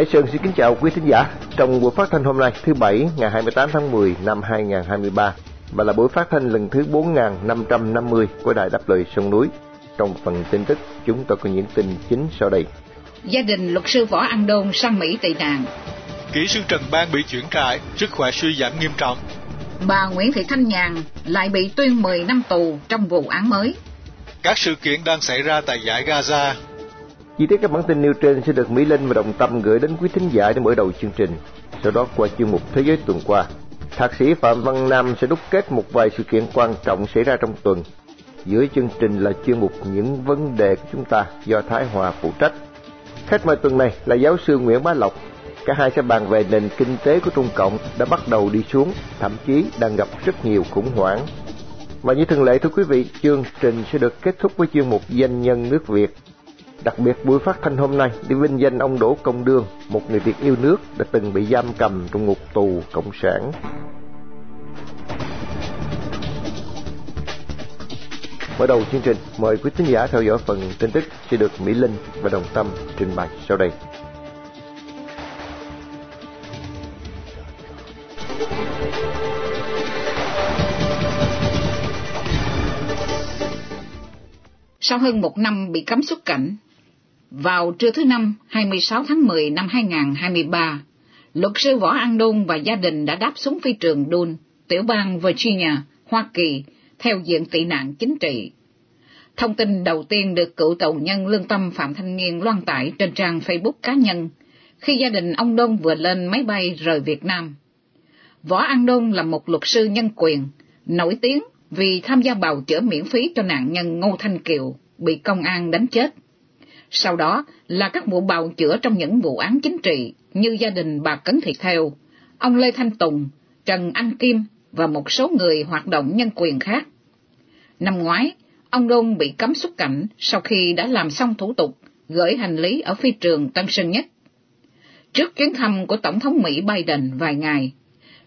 Hải Sơn xin kính chào quý thính giả. Trong buổi phát thanh hôm nay, thứ Bảy, ngày 28 tháng 10 năm 2023, và là buổi phát thanh lần thứ 4550 của Đài Đáp Lời Sông Núi. Trong phần tin tức, chúng tôi có những tin chính sau đây. Gia đình luật sư Võ An Đôn sang Mỹ tị nạn. Kỹ sư Trần Bang bị chuyển trại, sức khỏe suy giảm nghiêm trọng. Bà Nguyễn Thị Thanh Nhàn lại bị tuyên 10 năm tù trong vụ án mới. Các sự kiện đang xảy ra tại giải Gaza. Chi tiết các bản tin nêu trên sẽ được Mỹ Linh và Đồng Tâm gửi đến quý thính giả để mở đầu chương trình. Sau đó qua chuyên mục Thế giới tuần qua, Thạc sĩ Phạm Văn Nam sẽ đúc kết một vài sự kiện quan trọng xảy ra trong tuần. Giữa chương trình là chuyên mục Những vấn đề của chúng ta do Thái Hòa phụ trách. Khách mời tuần này là giáo sư Nguyễn Bá Lộc. Cả hai sẽ bàn về nền kinh tế của Trung Cộng đã bắt đầu đi xuống, thậm chí đang gặp rất nhiều khủng hoảng. Và như thường lệ thưa quý vị, chương trình sẽ được kết thúc với chuyên mục Danh nhân nước Việt Đặc biệt buổi phát thanh hôm nay đi vinh danh ông Đỗ Công Đương, một người Việt yêu nước đã từng bị giam cầm trong ngục tù cộng sản. Mở đầu chương trình, mời quý thính giả theo dõi phần tin tức sẽ được Mỹ Linh và Đồng Tâm trình bày sau đây. Sau hơn một năm bị cấm xuất cảnh, vào trưa thứ Năm, 26 tháng 10 năm 2023, luật sư Võ An Đôn và gia đình đã đáp xuống phi trường Dune, tiểu bang Virginia, Hoa Kỳ, theo diện tị nạn chính trị. Thông tin đầu tiên được cựu tàu nhân lương tâm Phạm Thanh Nghiên loan tải trên trang Facebook cá nhân khi gia đình ông Đôn vừa lên máy bay rời Việt Nam. Võ An Đôn là một luật sư nhân quyền, nổi tiếng vì tham gia bào chữa miễn phí cho nạn nhân Ngô Thanh Kiều bị công an đánh chết sau đó là các vụ bào chữa trong những vụ án chính trị như gia đình bà Cấn Thị Theo, ông Lê Thanh Tùng, Trần Anh Kim và một số người hoạt động nhân quyền khác. Năm ngoái, ông Đôn bị cấm xuất cảnh sau khi đã làm xong thủ tục gửi hành lý ở phi trường Tân Sơn Nhất. Trước chuyến thăm của Tổng thống Mỹ Biden vài ngày,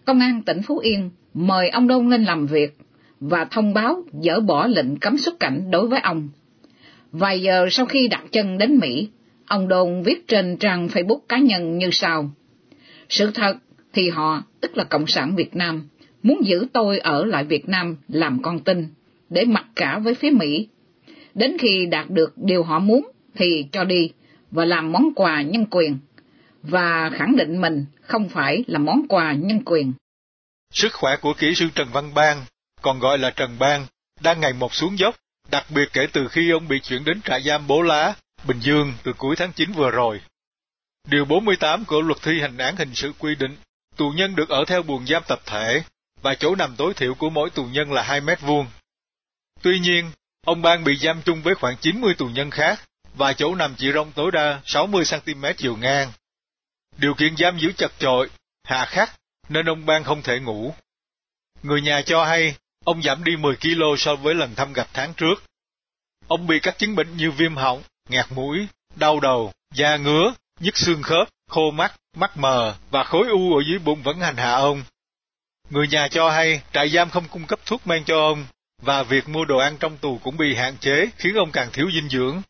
Công an tỉnh Phú Yên mời ông Đôn lên làm việc và thông báo dỡ bỏ lệnh cấm xuất cảnh đối với ông. Vài giờ sau khi đặt chân đến Mỹ, ông Đôn viết trên trang Facebook cá nhân như sau. Sự thật thì họ, tức là Cộng sản Việt Nam, muốn giữ tôi ở lại Việt Nam làm con tin, để mặc cả với phía Mỹ. Đến khi đạt được điều họ muốn thì cho đi và làm món quà nhân quyền, và khẳng định mình không phải là món quà nhân quyền. Sức khỏe của kỹ sư Trần Văn Bang, còn gọi là Trần Bang, đang ngày một xuống dốc đặc biệt kể từ khi ông bị chuyển đến trại giam Bố Lá, Bình Dương từ cuối tháng 9 vừa rồi. Điều 48 của luật thi hành án hình sự quy định, tù nhân được ở theo buồng giam tập thể, và chỗ nằm tối thiểu của mỗi tù nhân là 2 mét vuông. Tuy nhiên, ông Bang bị giam chung với khoảng 90 tù nhân khác, và chỗ nằm chỉ rộng tối đa 60cm chiều ngang. Điều kiện giam giữ chật chội, hạ khắc, nên ông Bang không thể ngủ. Người nhà cho hay, Ông giảm đi 10 kg so với lần thăm gặp tháng trước. Ông bị các chứng bệnh như viêm họng, ngạt mũi, đau đầu, da ngứa, nhức xương khớp, khô mắt, mắt mờ và khối u ở dưới bụng vẫn hành hạ ông. Người nhà cho hay trại giam không cung cấp thuốc men cho ông và việc mua đồ ăn trong tù cũng bị hạn chế khiến ông càng thiếu dinh dưỡng.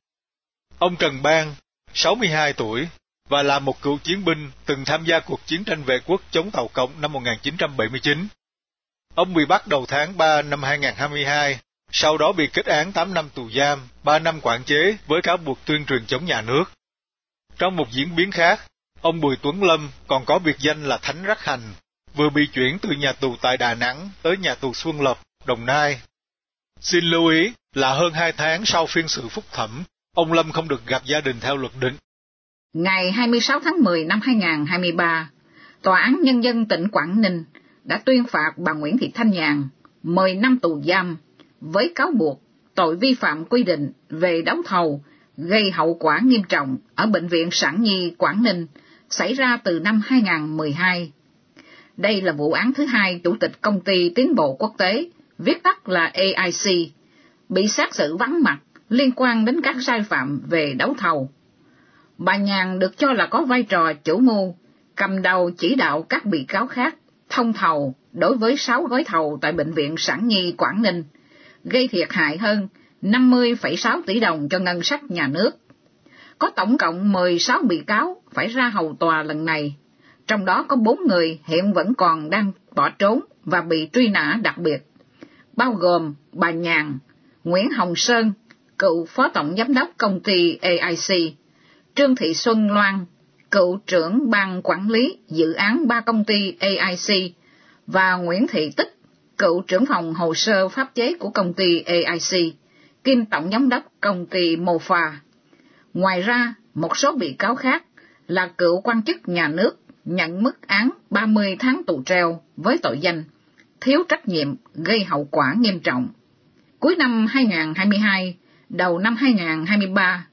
Ông Trần Bang, 62 tuổi, và là một cựu chiến binh từng tham gia cuộc chiến tranh vệ quốc chống Tàu Cộng năm 1979. Ông bị bắt đầu tháng 3 năm 2022, sau đó bị kết án 8 năm tù giam, 3 năm quản chế với cáo buộc tuyên truyền chống nhà nước. Trong một diễn biến khác, ông Bùi Tuấn Lâm còn có biệt danh là Thánh Rắc Hành, vừa bị chuyển từ nhà tù tại Đà Nẵng tới nhà tù Xuân Lập, Đồng Nai. Xin lưu ý là hơn 2 tháng sau phiên xử phúc thẩm, ông Lâm không được gặp gia đình theo luật định. Ngày 26 tháng 10 năm 2023, Tòa án Nhân dân tỉnh Quảng Ninh đã tuyên phạt bà Nguyễn Thị Thanh Nhàn 10 năm tù giam với cáo buộc tội vi phạm quy định về đấu thầu gây hậu quả nghiêm trọng ở Bệnh viện Sản Nhi Quảng Ninh xảy ra từ năm 2012. Đây là vụ án thứ hai Chủ tịch Công ty Tiến bộ Quốc tế, viết tắt là AIC, bị xét xử vắng mặt liên quan đến các sai phạm về đấu thầu. Bà Nhàn được cho là có vai trò chủ mưu, cầm đầu chỉ đạo các bị cáo khác thông thầu đối với 6 gói thầu tại Bệnh viện Sản Nhi Quảng Ninh, gây thiệt hại hơn 50,6 tỷ đồng cho ngân sách nhà nước. Có tổng cộng 16 bị cáo phải ra hầu tòa lần này, trong đó có 4 người hiện vẫn còn đang bỏ trốn và bị truy nã đặc biệt, bao gồm bà Nhàn, Nguyễn Hồng Sơn, cựu phó tổng giám đốc công ty AIC, Trương Thị Xuân Loan, cựu trưởng ban quản lý dự án ba công ty AIC, và Nguyễn Thị Tích, cựu trưởng phòng hồ sơ pháp chế của công ty AIC, kiêm tổng giám đốc công ty Mofa. Ngoài ra, một số bị cáo khác là cựu quan chức nhà nước nhận mức án 30 tháng tù treo với tội danh thiếu trách nhiệm gây hậu quả nghiêm trọng. Cuối năm 2022, đầu năm 2023,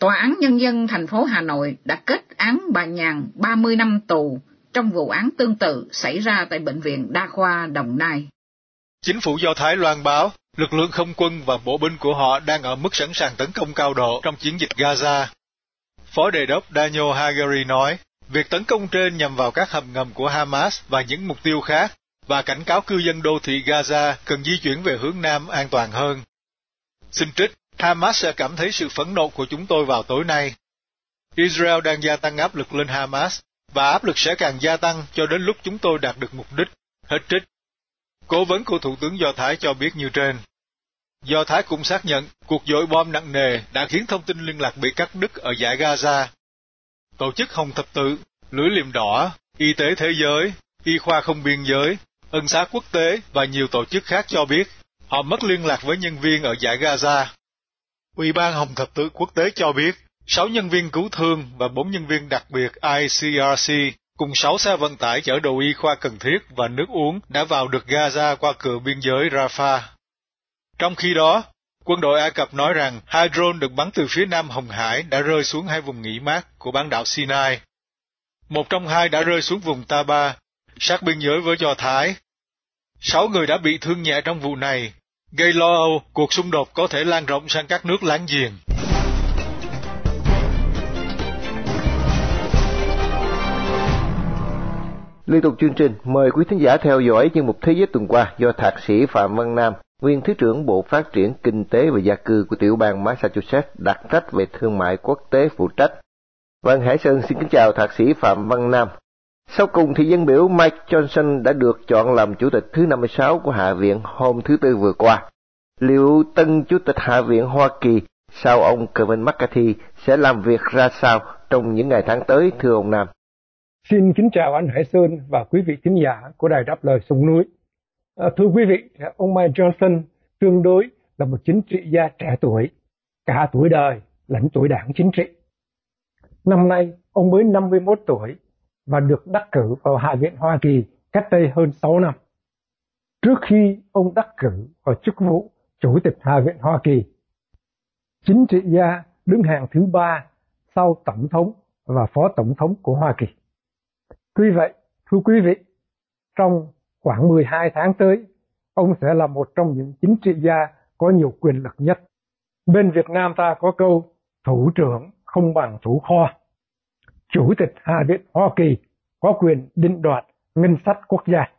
Tòa án Nhân dân thành phố Hà Nội đã kết án bà Nhàn 30 năm tù trong vụ án tương tự xảy ra tại Bệnh viện Đa khoa Đồng Nai. Chính phủ Do Thái loan báo lực lượng không quân và bộ binh của họ đang ở mức sẵn sàng tấn công cao độ trong chiến dịch Gaza. Phó đề đốc Daniel Hagari nói, việc tấn công trên nhằm vào các hầm ngầm của Hamas và những mục tiêu khác, và cảnh cáo cư dân đô thị Gaza cần di chuyển về hướng Nam an toàn hơn. Xin trích, Hamas sẽ cảm thấy sự phẫn nộ của chúng tôi vào tối nay. Israel đang gia tăng áp lực lên Hamas, và áp lực sẽ càng gia tăng cho đến lúc chúng tôi đạt được mục đích. Hết trích. Cố vấn của Thủ tướng Do Thái cho biết như trên. Do Thái cũng xác nhận cuộc dội bom nặng nề đã khiến thông tin liên lạc bị cắt đứt ở giải Gaza. Tổ chức Hồng Thập Tự, Lưỡi Liềm Đỏ, Y tế Thế giới, Y khoa Không Biên Giới, Ân xá Quốc tế và nhiều tổ chức khác cho biết họ mất liên lạc với nhân viên ở giải Gaza. Ủy ban Hồng Thập Tự Quốc tế cho biết 6 nhân viên cứu thương và 4 nhân viên đặc biệt ICRC cùng 6 xe vận tải chở đồ y khoa cần thiết và nước uống đã vào được Gaza qua cửa biên giới Rafah. Trong khi đó, quân đội Ai Cập nói rằng hai drone được bắn từ phía nam Hồng Hải đã rơi xuống hai vùng nghỉ mát của bán đảo Sinai. Một trong hai đã rơi xuống vùng Taba, sát biên giới với Do Thái. Sáu người đã bị thương nhẹ trong vụ này, gây lo âu cuộc xung đột có thể lan rộng sang các nước láng giềng. Liên tục chương trình, mời quý thính giả theo dõi chương mục Thế giới tuần qua do Thạc sĩ Phạm Văn Nam, nguyên Thứ trưởng Bộ Phát triển Kinh tế và Gia cư của tiểu bang Massachusetts đặc trách về thương mại quốc tế phụ trách. Vâng, Hải Sơn xin kính chào Thạc sĩ Phạm Văn Nam. Sau cùng thì dân biểu Mike Johnson đã được chọn làm Chủ tịch thứ 56 của Hạ viện hôm thứ Tư vừa qua. Liệu tân Chủ tịch Hạ viện Hoa Kỳ sau ông Kevin McCarthy sẽ làm việc ra sao trong những ngày tháng tới, thưa ông Nam? Xin kính chào anh Hải Sơn và quý vị khán giả của Đài Đáp Lời Sông Núi. À, thưa quý vị, ông Mike Johnson tương đối là một chính trị gia trẻ tuổi, cả tuổi đời lẫn tuổi đảng chính trị. Năm nay, ông mới 51 tuổi và được đắc cử vào Hạ viện Hoa Kỳ cách đây hơn 6 năm. Trước khi ông đắc cử vào chức vụ Chủ tịch Hạ viện Hoa Kỳ, chính trị gia đứng hàng thứ ba sau Tổng thống và Phó Tổng thống của Hoa Kỳ. Tuy vậy, thưa quý vị, trong khoảng 12 tháng tới, ông sẽ là một trong những chính trị gia có nhiều quyền lực nhất. Bên Việt Nam ta có câu thủ trưởng không bằng thủ kho. Chủ tịch Hạ viện Hoa Kỳ có quyền định đoạt ngân sách quốc gia.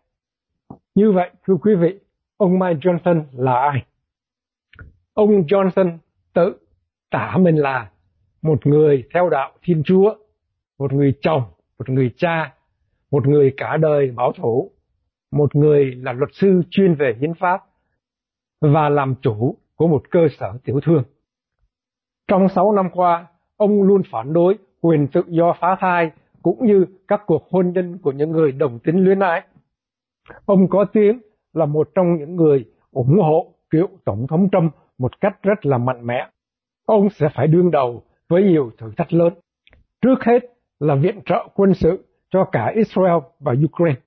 Như vậy, thưa quý vị, ông Mike Johnson là ai? Ông Johnson tự tả mình là một người theo đạo Thiên Chúa, một người chồng, một người cha, một người cả đời bảo thủ, một người là luật sư chuyên về hiến pháp và làm chủ của một cơ sở tiểu thương. Trong 6 năm qua, ông luôn phản đối quyền tự do phá thai cũng như các cuộc hôn nhân của những người đồng tính luyến ái. Ông có tiếng là một trong những người ủng hộ cựu Tổng thống Trump một cách rất là mạnh mẽ. Ông sẽ phải đương đầu với nhiều thử thách lớn. Trước hết là viện trợ quân sự cho cả Israel và Ukraine.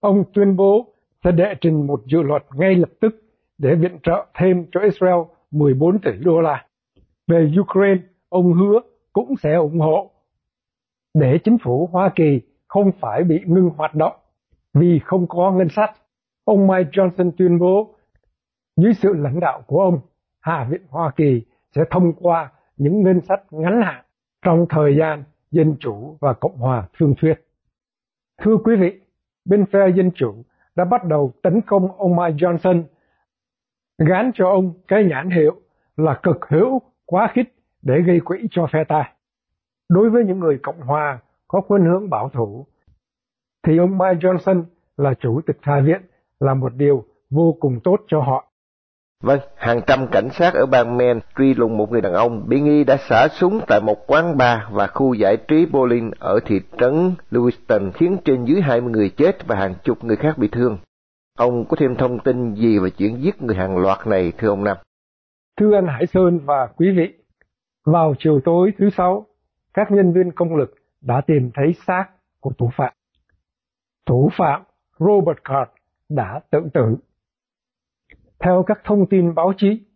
Ông tuyên bố sẽ đệ trình một dự luật ngay lập tức để viện trợ thêm cho Israel 14 tỷ đô la. Về Ukraine, ông hứa cũng sẽ ủng hộ để chính phủ Hoa Kỳ không phải bị ngưng hoạt động vì không có ngân sách. Ông Mike Johnson tuyên bố dưới sự lãnh đạo của ông, Hạ viện Hoa Kỳ sẽ thông qua những ngân sách ngắn hạn trong thời gian Dân Chủ và Cộng hòa thương thuyết. Thưa quý vị, bên phe Dân Chủ đã bắt đầu tấn công ông Mike Johnson, gán cho ông cái nhãn hiệu là cực hữu, quá khích để gây quỹ cho phe ta. Đối với những người Cộng hòa có khuynh hướng bảo thủ, thì ông Mike Johnson là chủ tịch Hạ viện là một điều vô cùng tốt cho họ. Vâng, hàng trăm cảnh sát ở bang Maine truy lùng một người đàn ông bị nghi đã xả súng tại một quán bar và khu giải trí bowling ở thị trấn Lewiston khiến trên dưới 20 người chết và hàng chục người khác bị thương. Ông có thêm thông tin gì về chuyện giết người hàng loạt này thưa ông Nam? Thưa anh Hải Sơn và quý vị, vào chiều tối thứ sáu, các nhân viên công lực đã tìm thấy xác của thủ phạm. Thủ phạm Robert Card đã tự tử. Theo các thông tin báo chí,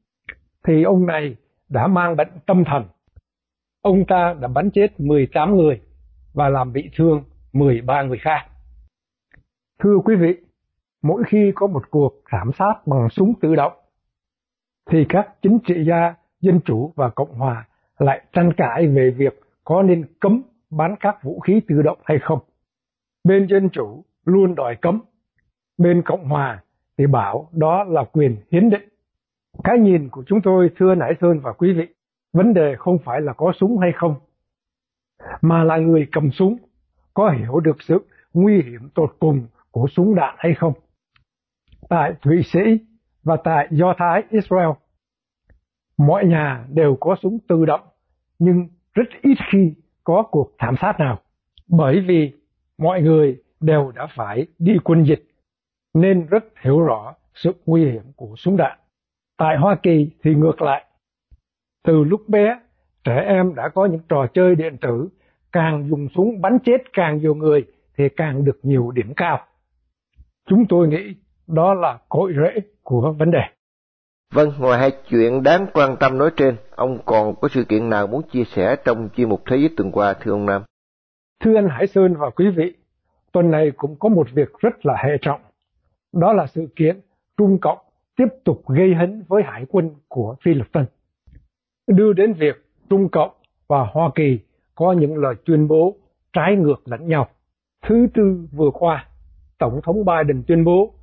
thì ông này đã mang bệnh tâm thần. Ông ta đã bắn chết 18 người và làm bị thương 13 người khác. Thưa quý vị, mỗi khi có một cuộc thảm sát bằng súng tự động, thì các chính trị gia Dân Chủ và Cộng Hòa lại tranh cãi về việc có nên cấm bán các vũ khí tự động hay không. Bên Dân Chủ luôn đòi cấm, bên Cộng Hòa thì bảo đó là quyền hiến định. Cái nhìn của chúng tôi thưa Nải Sơn và quý vị, vấn đề không phải là có súng hay không, mà là người cầm súng có hiểu được sự nguy hiểm tột cùng của súng đạn hay không. Tại Thụy Sĩ và tại Do Thái Israel, mọi nhà đều có súng tự động, nhưng rất ít khi có cuộc thảm sát nào, bởi vì mọi người đều đã phải đi quân dịch nên rất hiểu rõ sự nguy hiểm của súng đạn. Tại Hoa Kỳ thì ngược lại. Từ lúc bé, trẻ em đã có những trò chơi điện tử, càng dùng súng bắn chết càng nhiều người thì càng được nhiều điểm cao. Chúng tôi nghĩ đó là cội rễ của vấn đề. Vâng, ngoài hai chuyện đáng quan tâm nói trên, ông còn có sự kiện nào muốn chia sẻ trong chuyên mục Thế giới tuần qua thưa ông Nam? Thưa anh Hải Sơn và quý vị, tuần này cũng có một việc rất là hệ trọng. Đó là sự kiện Trung Cộng tiếp tục gây hấn với hải quân của Philippines, đưa đến việc Trung Cộng và Hoa Kỳ có những lời tuyên bố trái ngược lẫn nhau. Thứ tư vừa qua, Tổng thống Biden tuyên bố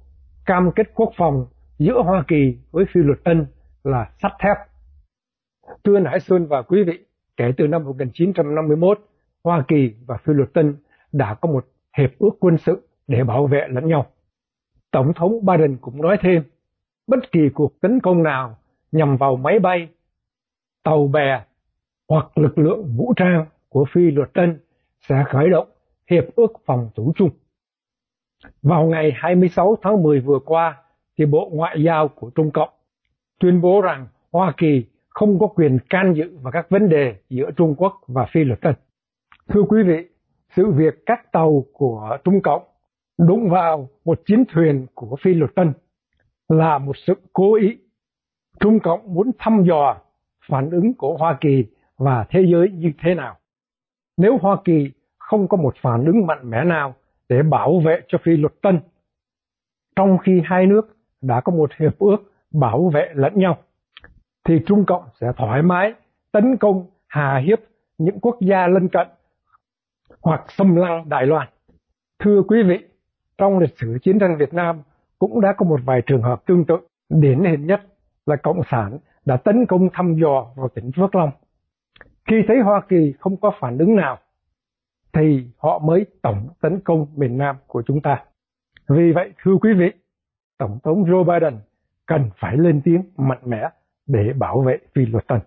cam kết quốc phòng giữa Hoa Kỳ với phi luật Ân là sắt thép. Thưa Hải Xuân và quý vị, kể từ năm 1951, Hoa Kỳ và phi luật Ân đã có một hiệp ước quân sự để bảo vệ lẫn nhau. Tổng thống Biden cũng nói thêm, bất kỳ cuộc tấn công nào nhằm vào máy bay, tàu bè hoặc lực lượng vũ trang của Phi luật Tân sẽ khởi động Hiệp ước phòng thủ chung. Vào ngày 26 tháng 10 vừa qua, thì Bộ Ngoại giao của Trung Cộng tuyên bố rằng Hoa Kỳ không có quyền can dự vào các vấn đề giữa Trung Quốc và Phi luật Tân. Thưa quý vị, sự việc các tàu của Trung Cộng đụng vào một chiến thuyền của Phi luật Tân là một sự cố ý. Trung Cộng muốn thăm dò phản ứng của Hoa Kỳ và thế giới như thế nào. Nếu Hoa Kỳ không có một phản ứng mạnh mẽ nào để bảo vệ cho Phi luật Tân, trong khi hai nước đã có một hiệp ước bảo vệ lẫn nhau, thì Trung Cộng sẽ thoải mái tấn công hà hiếp những quốc gia lân cận hoặc xâm lăng Đài Loan. Thưa quý vị, trong lịch sử chiến tranh Việt Nam cũng đã có một vài trường hợp tương tự. Điển hình nhất là Cộng sản đã tấn công thăm dò vào tỉnh Phước Long. Khi thấy Hoa Kỳ không có phản ứng nào, thì họ mới tổng tấn công miền Nam của chúng ta. Vì vậy, thưa quý vị, Tổng thống Joe Biden cần phải lên tiếng mạnh mẽ để bảo vệ phi luật tân.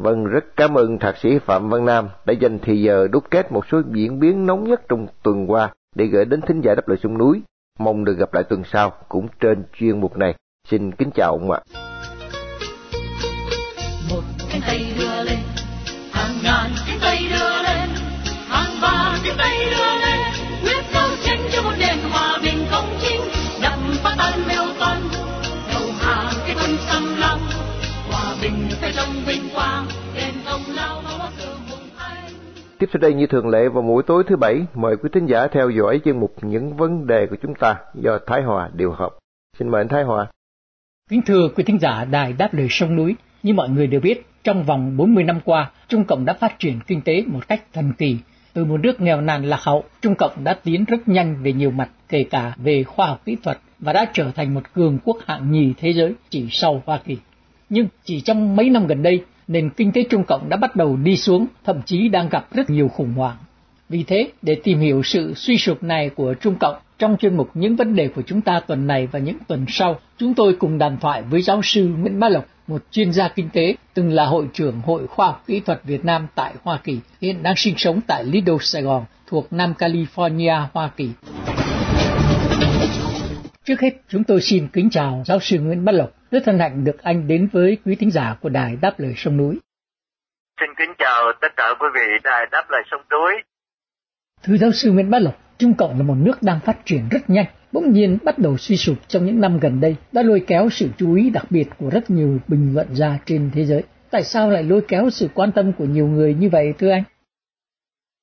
Vâng, rất cảm ơn Thạc sĩ Phạm Văn Nam đã dành thời giờ đúc kết một số diễn biến nóng nhất trong tuần qua để gửi đến thính giả đáp lời sông núi. Mong được gặp lại tuần sau cũng trên chuyên mục này. Xin kính chào ông ạ. Một cánh tay đưa lên, hàng ngàn cánh tay đưa lên, hàng vạn cánh tay đưa lên, trong vinh quang, đền công lao máu xương Tiếp sau đây như thường lệ vào mỗi tối thứ bảy, mời quý thính giả theo dõi chuyên mục những vấn đề của chúng ta do Thái Hòa điều hợp. Xin mời anh Thái Hòa. Kính thưa quý thính giả đài đáp lời sông núi, như mọi người đều biết, trong vòng 40 năm qua, Trung Cộng đã phát triển kinh tế một cách thần kỳ. Từ một nước nghèo nàn lạc hậu, Trung Cộng đã tiến rất nhanh về nhiều mặt, kể cả về khoa học kỹ thuật và đã trở thành một cường quốc hạng nhì thế giới chỉ sau Hoa Kỳ. Nhưng chỉ trong mấy năm gần đây, nền kinh tế Trung Cộng đã bắt đầu đi xuống, thậm chí đang gặp rất nhiều khủng hoảng. Vì thế, để tìm hiểu sự suy sụp này của Trung Cộng, trong chuyên mục những vấn đề của chúng ta tuần này và những tuần sau, chúng tôi cùng đàm thoại với giáo sư Nguyễn Bá Lộc, một chuyên gia kinh tế, từng là hội trưởng Hội Khoa học Kỹ thuật Việt Nam tại Hoa Kỳ, hiện đang sinh sống tại Lido, Sài Gòn, thuộc Nam California, Hoa Kỳ. Trước hết, chúng tôi xin kính chào giáo sư Nguyễn Bá Lộc, rất thân hạnh được anh đến với quý thính giả của Đài Đáp Lời Sông Núi. Xin kính chào tất cả quý vị Đài Đáp Lời Sông Núi. Thưa giáo sư Nguyễn Bá Lộc, Trung Cộng là một nước đang phát triển rất nhanh, bỗng nhiên bắt đầu suy sụp trong những năm gần đây, đã lôi kéo sự chú ý đặc biệt của rất nhiều bình luận gia trên thế giới. Tại sao lại lôi kéo sự quan tâm của nhiều người như vậy thưa anh?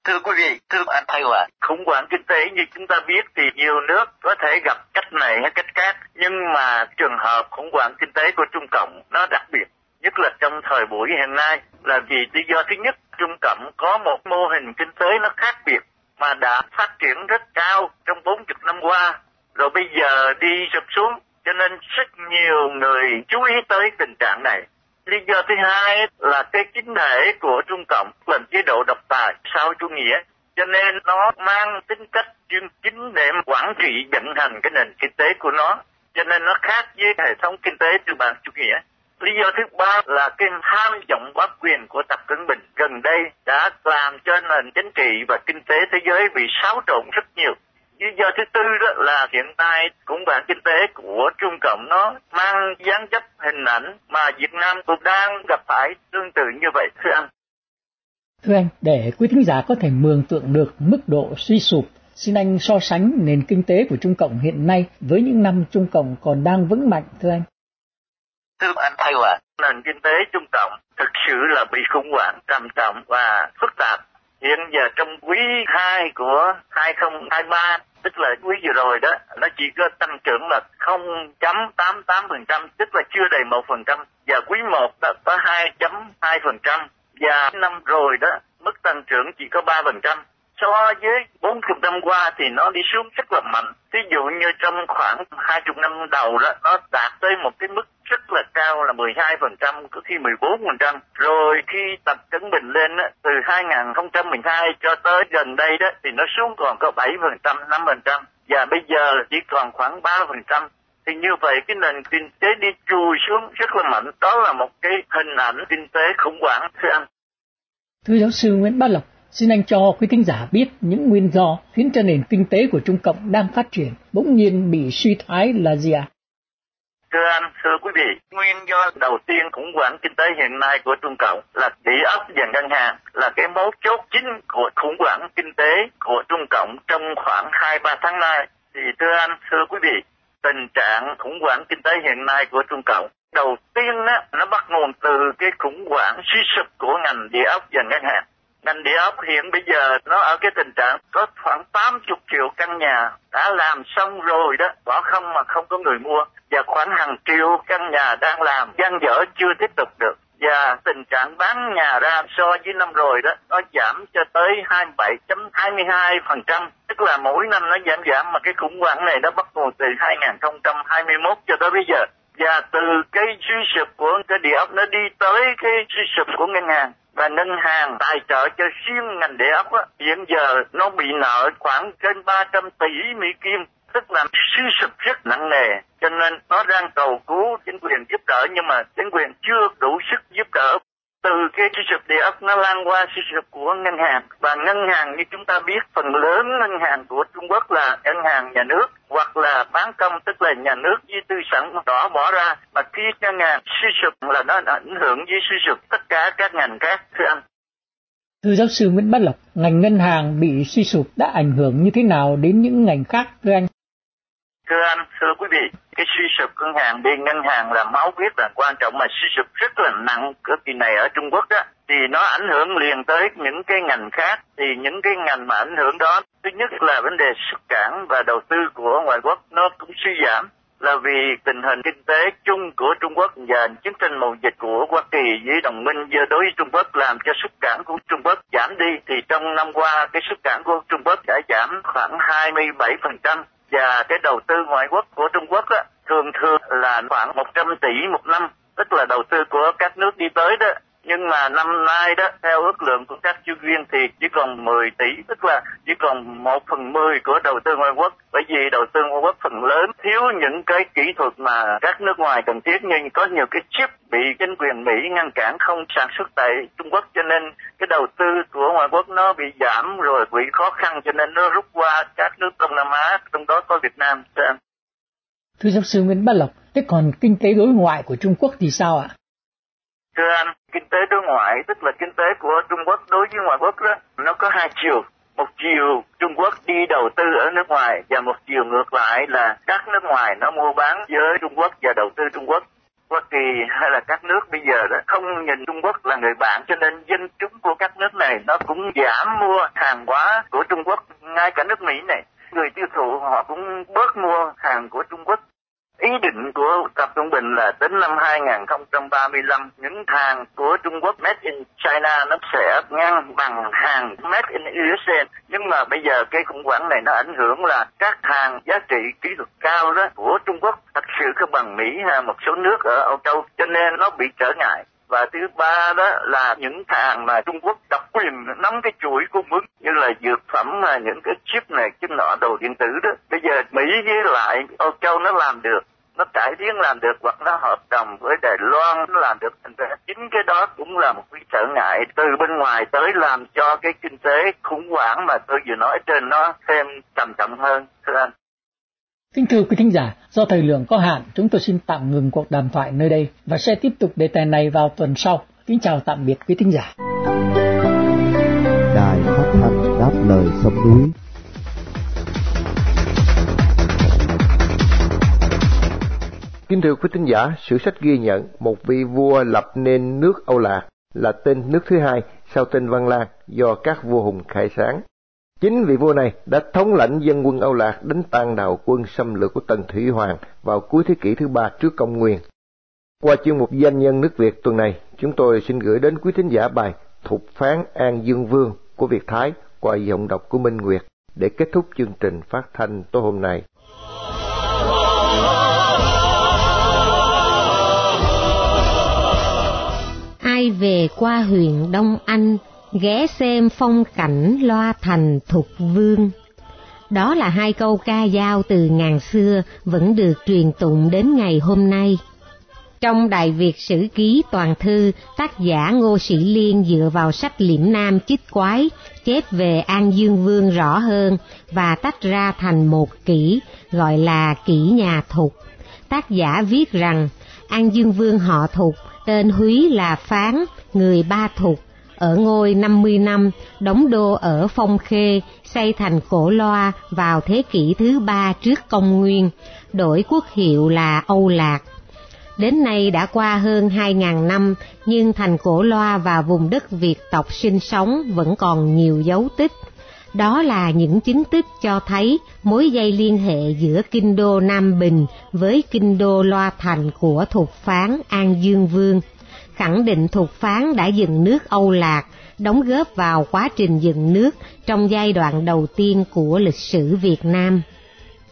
Thưa quý vị, thưa anh Thay Hòa, khủng hoảng kinh tế như chúng ta biết thì nhiều nước có thể gặp cách này hay cách khác, nhưng mà trường hợp khủng hoảng kinh tế của Trung Cộng nó đặc biệt, nhất là trong thời buổi hiện nay là vì lý do thứ nhất, Trung Cộng có một mô hình kinh tế nó khác biệt mà đã phát triển rất cao trong 40 năm qua, rồi bây giờ đi sụp xuống, cho nên rất nhiều người chú ý tới tình trạng này. Lý do thứ hai là cái chính thể của Trung Cộng là chế độ độc tài sau chủ nghĩa, cho nên nó mang tính cách chuyên chính để quản trị vận hành cái nền kinh tế của nó, cho nên nó khác với hệ thống kinh tế tư bản chủ nghĩa. Lý do thứ ba là cái tham vọng bá quyền của Tập Cận Bình gần đây đã làm cho nền chính trị và kinh tế thế giới bị xáo trộn rất nhiều. Lý do thứ tư đó là hiện nay cũng bản kinh tế của Trung Cộng nó mang dáng dấp hình ảnh mà Việt Nam cũng đang gặp phải tương tự như vậy thưa anh. Thưa anh, để quý thính giả có thể mường tượng được mức độ suy sụp, xin anh so sánh nền kinh tế của Trung Cộng hiện nay với những năm Trung Cộng còn đang vững mạnh thưa anh. Thưa anh Thay Hòa, nền kinh tế Trung Cộng thực sự là bị khủng hoảng trầm trọng và phức tạp. Hiện giờ trong quý 2 của 2023, tức là quý vừa rồi đó, nó chỉ có tăng trưởng là 0.88%, tức là chưa đầy 1%. Và quý 1 đó có 2.2%. Và năm rồi đó, mức tăng trưởng chỉ có 3% so với 40 năm qua thì nó đi xuống rất là mạnh. Ví dụ như trong khoảng 20 năm đầu đó, nó đạt tới một cái mức rất là cao là 12%, có khi 14%. Rồi khi Tập trấn Bình lên á, từ 2012 cho tới gần đây đó thì nó xuống còn có 7%, 5%. Và bây giờ chỉ còn khoảng 3%. Thì như vậy cái nền kinh tế đi chui xuống rất là mạnh. Đó là một cái hình ảnh kinh tế khủng hoảng thưa anh. Thưa giáo sư Nguyễn Bá Lộc, Xin anh cho quý thính giả biết những nguyên do khiến cho nền kinh tế của Trung Cộng đang phát triển bỗng nhiên bị suy thoái là gì ạ? À? Thưa anh, thưa quý vị, nguyên do đầu tiên khủng hoảng kinh tế hiện nay của Trung Cộng là địa ốc và ngân hàng là cái mấu chốt chính của khủng hoảng kinh tế của Trung Cộng trong khoảng 2-3 tháng nay. Thì thưa anh, thưa quý vị, tình trạng khủng hoảng kinh tế hiện nay của Trung Cộng đầu tiên á, nó bắt nguồn từ cái khủng hoảng suy sụp của ngành địa ốc và ngân hàng ngành địa ốc hiện bây giờ nó ở cái tình trạng có khoảng 80 triệu căn nhà đã làm xong rồi đó bỏ không mà không có người mua và khoảng hàng triệu căn nhà đang làm gian dở chưa tiếp tục được. Và tình trạng bán nhà ra so với năm rồi đó nó giảm cho tới 27.22%, tức là mỗi năm nó giảm giảm mà cái khủng hoảng này nó bắt nguồn từ 2021 cho tới bây giờ. Và từ cái suy sụp của cái địa ốc nó đi tới cái suy sụp của ngân hàng. Và ngân hàng tài trợ cho riêng ngành địa ốc á, hiện giờ nó bị nợ khoảng trên 300 tỷ Mỹ Kim tức là suy sụp rất nặng nề. Cho nên nó đang cầu cứu chính quyền giúp đỡ nhưng mà chính quyền chưa đủ sức giúp đỡ. Từ cái suy sụp địa ốc nó lan qua suy sụp của ngân hàng. Và ngân hàng như chúng ta biết phần lớn ngân hàng của Trung Quốc là ngân hàng nhà nước hoặc là bán công tức là nhà nước với tư sản đỏ bỏ ra. Mà khi ngân hàng suy sụp là nó ảnh hưởng với suy sụp tất cả các ngành khác thưa anh. Thưa giáo sư Nguyễn Bát Lộc, ngành ngân hàng bị suy sụp đã ảnh hưởng như thế nào đến những ngành khác thưa anh? Thưa anh, thưa quý vị, cái suy sụp ngân hàng đi ngân hàng là máu huyết là quan trọng mà suy sụp rất là nặng cực kỳ này ở Trung Quốc đó. Thì nó ảnh hưởng liền tới những cái ngành khác thì những cái ngành mà ảnh hưởng đó thứ nhất là vấn đề xuất cảng và đầu tư của ngoại quốc nó cũng suy giảm là vì tình hình kinh tế chung của Trung Quốc và chiến tranh mậu dịch của Hoa Kỳ với đồng minh đối với Trung Quốc làm cho xuất cảng của Trung Quốc giảm đi thì trong năm qua cái xuất cảng của Trung Quốc đã giảm khoảng 27% và cái đầu tư ngoại quốc của Trung Quốc á, thường thường là khoảng 100 tỷ một năm tức là đầu tư của các nước đi tới đó nhưng mà năm nay đó theo ước lượng của các chuyên viên thì chỉ còn 10 tỷ tức là chỉ còn một phần mười của đầu tư ngoại quốc bởi vì đầu tư ngoại quốc phần lớn thiếu những cái kỹ thuật mà các nước ngoài cần thiết nhưng có nhiều cái chip bị chính quyền Mỹ ngăn cản không sản xuất tại Trung Quốc cho nên cái đầu tư của ngoại quốc nó bị giảm rồi bị khó khăn cho nên nó rút qua các nước Đông Nam Á trong đó có Việt Nam. Thưa giáo sư Nguyễn Bá Lộc, thế còn kinh tế đối ngoại của Trung Quốc thì sao ạ? Thưa anh, kinh tế đối ngoại tức là kinh tế của Trung Quốc đối với ngoại quốc đó, nó có hai chiều. Một chiều Trung Quốc đi đầu tư ở nước ngoài và một chiều ngược lại là các nước ngoài nó mua bán với Trung Quốc và đầu tư Trung Quốc. Hoa Kỳ hay là các nước bây giờ đó không nhìn Trung Quốc là người bạn cho nên dân chúng của các nước này nó cũng giảm mua hàng hóa của Trung Quốc ngay cả nước Mỹ này người tiêu thụ họ cũng bớt mua hàng của Trung Quốc Ý định của Tập Trung Bình là đến năm 2035 những hàng của Trung Quốc made in China nó sẽ ngang bằng hàng made in USA. Nhưng mà bây giờ cái khủng hoảng này nó ảnh hưởng là các hàng giá trị kỹ thuật cao đó của Trung Quốc thật sự không bằng Mỹ hay một số nước ở Âu Châu, cho nên nó bị trở ngại và thứ ba đó là những hàng mà Trung Quốc độc quyền nắm cái chuỗi cung ứng, như là dược phẩm mà những cái chip này, chip nọ, đồ điện tử đó. Bây giờ Mỹ với lại Âu Châu nó làm được, nó cải tiến làm được, hoặc nó hợp đồng với Đài Loan nó làm được. Chính cái đó cũng là một cái trở ngại từ bên ngoài tới làm cho cái kinh tế khủng hoảng mà tôi vừa nói trên nó thêm trầm trọng hơn, thưa anh. Kính thưa quý thính giả, do thời lượng có hạn, chúng tôi xin tạm ngừng cuộc đàm thoại nơi đây và sẽ tiếp tục đề tài này vào tuần sau. Kính chào tạm biệt quý thính giả. Đài phát thanh đáp lời sông núi Kính thưa quý thính giả, sử sách ghi nhận một vị vua lập nên nước Âu Lạc là tên nước thứ hai sau tên Văn Lang do các vua hùng khai sáng. Chính vị vua này đã thống lãnh dân quân Âu Lạc đánh tan đào quân xâm lược của Tần Thủy Hoàng vào cuối thế kỷ thứ ba trước công nguyên. Qua chuyên mục danh nhân nước Việt tuần này, chúng tôi xin gửi đến quý thính giả bài Thục phán An Dương Vương của Việt Thái qua giọng đọc của Minh Nguyệt để kết thúc chương trình phát thanh tối hôm nay. Ai về qua huyện Đông Anh ghé xem phong cảnh loa thành thục vương. Đó là hai câu ca dao từ ngàn xưa vẫn được truyền tụng đến ngày hôm nay. Trong Đại Việt Sử Ký Toàn Thư, tác giả Ngô Sĩ Liên dựa vào sách Liễm Nam Chích Quái, chép về An Dương Vương rõ hơn và tách ra thành một kỷ, gọi là kỷ nhà thục. Tác giả viết rằng, An Dương Vương họ thục, tên Húy là Phán, người ba thục, ở ngôi 50 năm, đóng đô ở Phong Khê, xây thành cổ loa vào thế kỷ thứ ba trước công nguyên, đổi quốc hiệu là Âu Lạc. Đến nay đã qua hơn 2.000 năm, nhưng thành cổ loa và vùng đất Việt tộc sinh sống vẫn còn nhiều dấu tích. Đó là những chứng tích cho thấy mối dây liên hệ giữa kinh đô Nam Bình với kinh đô Loa Thành của thuộc phán An Dương Vương khẳng định thuộc phán đã dựng nước Âu Lạc, đóng góp vào quá trình dựng nước trong giai đoạn đầu tiên của lịch sử Việt Nam.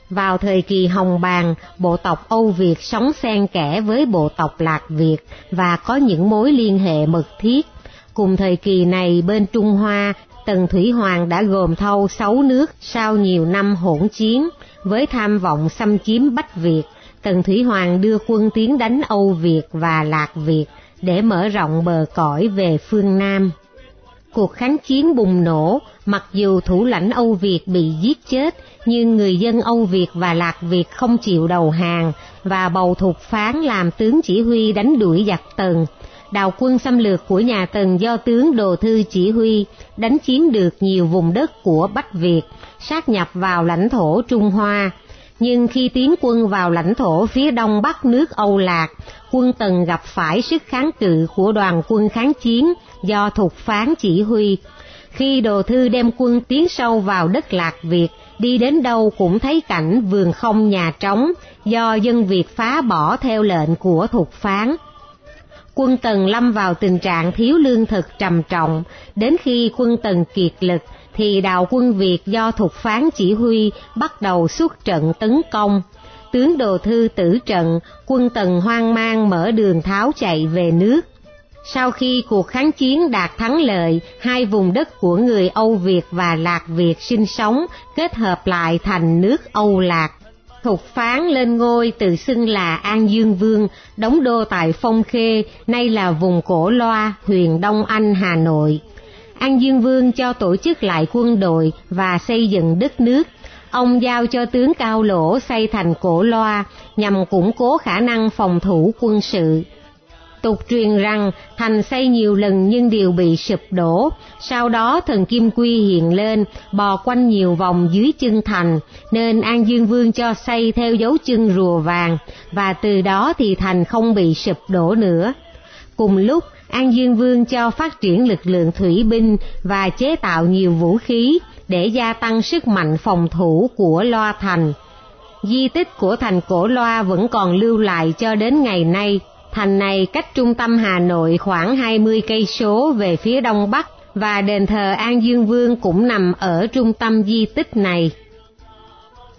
Vào thời kỳ Hồng Bàng, bộ tộc Âu Việt sống xen kẽ với bộ tộc Lạc Việt và có những mối liên hệ mật thiết. Cùng thời kỳ này bên Trung Hoa, Tần Thủy Hoàng đã gồm thâu sáu nước sau nhiều năm hỗn chiến với tham vọng xâm chiếm Bách Việt. Tần Thủy Hoàng đưa quân tiến đánh Âu Việt và Lạc Việt để mở rộng bờ cõi về phương Nam. Cuộc kháng chiến bùng nổ, mặc dù thủ lãnh Âu Việt bị giết chết, nhưng người dân Âu Việt và Lạc Việt không chịu đầu hàng và bầu thục phán làm tướng chỉ huy đánh đuổi giặc Tần. Đào quân xâm lược của nhà Tần do tướng Đồ Thư chỉ huy, đánh chiếm được nhiều vùng đất của Bắc Việt, sát nhập vào lãnh thổ Trung Hoa. Nhưng khi tiến quân vào lãnh thổ phía đông bắc nước Âu Lạc, quân Tần gặp phải sức kháng cự của đoàn quân kháng chiến do Thục Phán chỉ huy. Khi Đồ Thư đem quân tiến sâu vào đất Lạc Việt, đi đến đâu cũng thấy cảnh vườn không nhà trống do dân Việt phá bỏ theo lệnh của Thục Phán. Quân Tần lâm vào tình trạng thiếu lương thực trầm trọng, đến khi quân Tần kiệt lực thì đào quân Việt do Thục Phán chỉ huy bắt đầu xuất trận tấn công tướng đồ thư tử trận, quân tần hoang mang mở đường tháo chạy về nước. Sau khi cuộc kháng chiến đạt thắng lợi, hai vùng đất của người Âu Việt và Lạc Việt sinh sống kết hợp lại thành nước Âu Lạc. Thục phán lên ngôi tự xưng là An Dương Vương, đóng đô tại Phong Khê, nay là vùng Cổ Loa, huyện Đông Anh, Hà Nội. An Dương Vương cho tổ chức lại quân đội và xây dựng đất nước. Ông giao cho tướng Cao Lỗ xây thành Cổ Loa nhằm củng cố khả năng phòng thủ quân sự. Tục truyền rằng thành xây nhiều lần nhưng đều bị sụp đổ, sau đó thần Kim Quy hiện lên, bò quanh nhiều vòng dưới chân thành, nên An Dương Vương cho xây theo dấu chân rùa vàng, và từ đó thì thành không bị sụp đổ nữa. Cùng lúc, An Dương Vương cho phát triển lực lượng thủy binh và chế tạo nhiều vũ khí để gia tăng sức mạnh phòng thủ của Loa Thành. Di tích của thành Cổ Loa vẫn còn lưu lại cho đến ngày nay. Thành này cách trung tâm Hà Nội khoảng 20 cây số về phía đông bắc và đền thờ An Dương Vương cũng nằm ở trung tâm di tích này.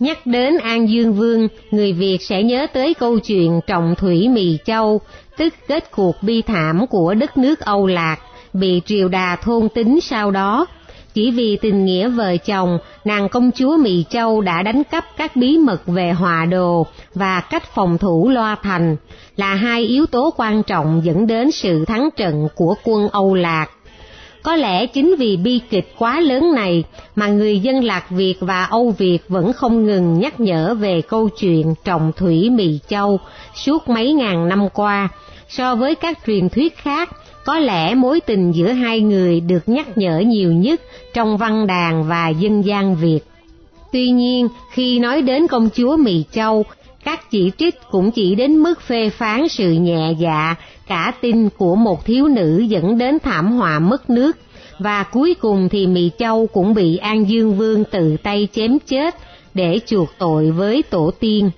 Nhắc đến An Dương Vương, người Việt sẽ nhớ tới câu chuyện trọng thủy Mì Châu, tức kết cuộc bi thảm của đất nước Âu Lạc, bị triều đà thôn tính sau đó. Chỉ vì tình nghĩa vợ chồng, nàng công chúa Mì Châu đã đánh cắp các bí mật về hòa đồ và cách phòng thủ loa thành, là hai yếu tố quan trọng dẫn đến sự thắng trận của quân Âu Lạc. Có lẽ chính vì bi kịch quá lớn này mà người dân Lạc Việt và Âu Việt vẫn không ngừng nhắc nhở về câu chuyện trồng thủy Mì Châu suốt mấy ngàn năm qua. So với các truyền thuyết khác, có lẽ mối tình giữa hai người được nhắc nhở nhiều nhất trong văn đàn và dân gian Việt. Tuy nhiên, khi nói đến công chúa Mì Châu, các chỉ trích cũng chỉ đến mức phê phán sự nhẹ dạ, cả tin của một thiếu nữ dẫn đến thảm họa mất nước, và cuối cùng thì Mì Châu cũng bị An Dương Vương tự tay chém chết để chuộc tội với tổ tiên.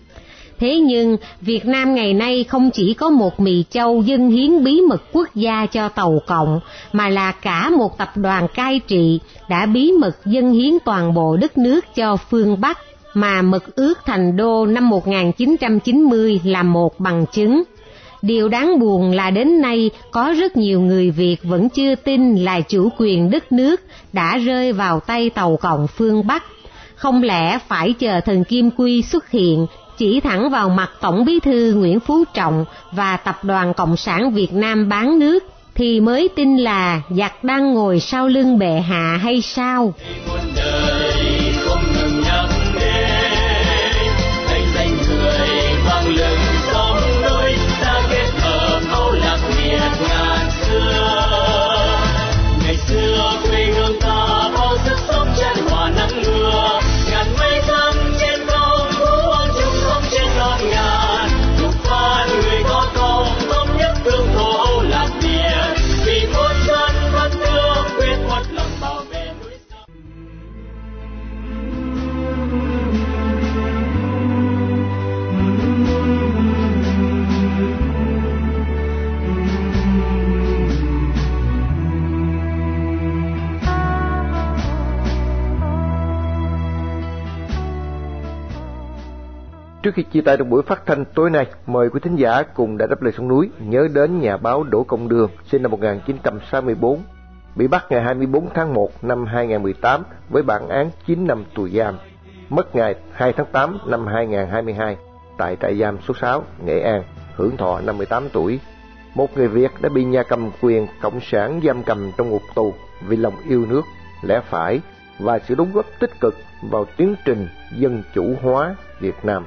Thế nhưng, Việt Nam ngày nay không chỉ có một mì châu dân hiến bí mật quốc gia cho Tàu Cộng, mà là cả một tập đoàn cai trị đã bí mật dân hiến toàn bộ đất nước cho phương Bắc, mà mật ước thành đô năm 1990 là một bằng chứng. Điều đáng buồn là đến nay, có rất nhiều người Việt vẫn chưa tin là chủ quyền đất nước đã rơi vào tay Tàu Cộng phương Bắc. Không lẽ phải chờ thần Kim Quy xuất hiện, chỉ thẳng vào mặt Tổng bí thư Nguyễn Phú Trọng và Tập đoàn Cộng sản Việt Nam bán nước, thì mới tin là giặc đang ngồi sau lưng bệ hạ hay sao? Trước khi chia tay trong buổi phát thanh tối nay, mời quý thính giả cùng đã đáp lời sông núi nhớ đến nhà báo Đỗ Công Đường, sinh năm 1964, bị bắt ngày 24 tháng 1 năm 2018 với bản án 9 năm tù giam, mất ngày 2 tháng 8 năm 2022 tại trại giam số 6, Nghệ An, hưởng thọ 58 tuổi. Một người Việt đã bị nhà cầm quyền Cộng sản giam cầm trong ngục tù vì lòng yêu nước, lẽ phải và sự đóng góp tích cực vào tiến trình dân chủ hóa Việt Nam.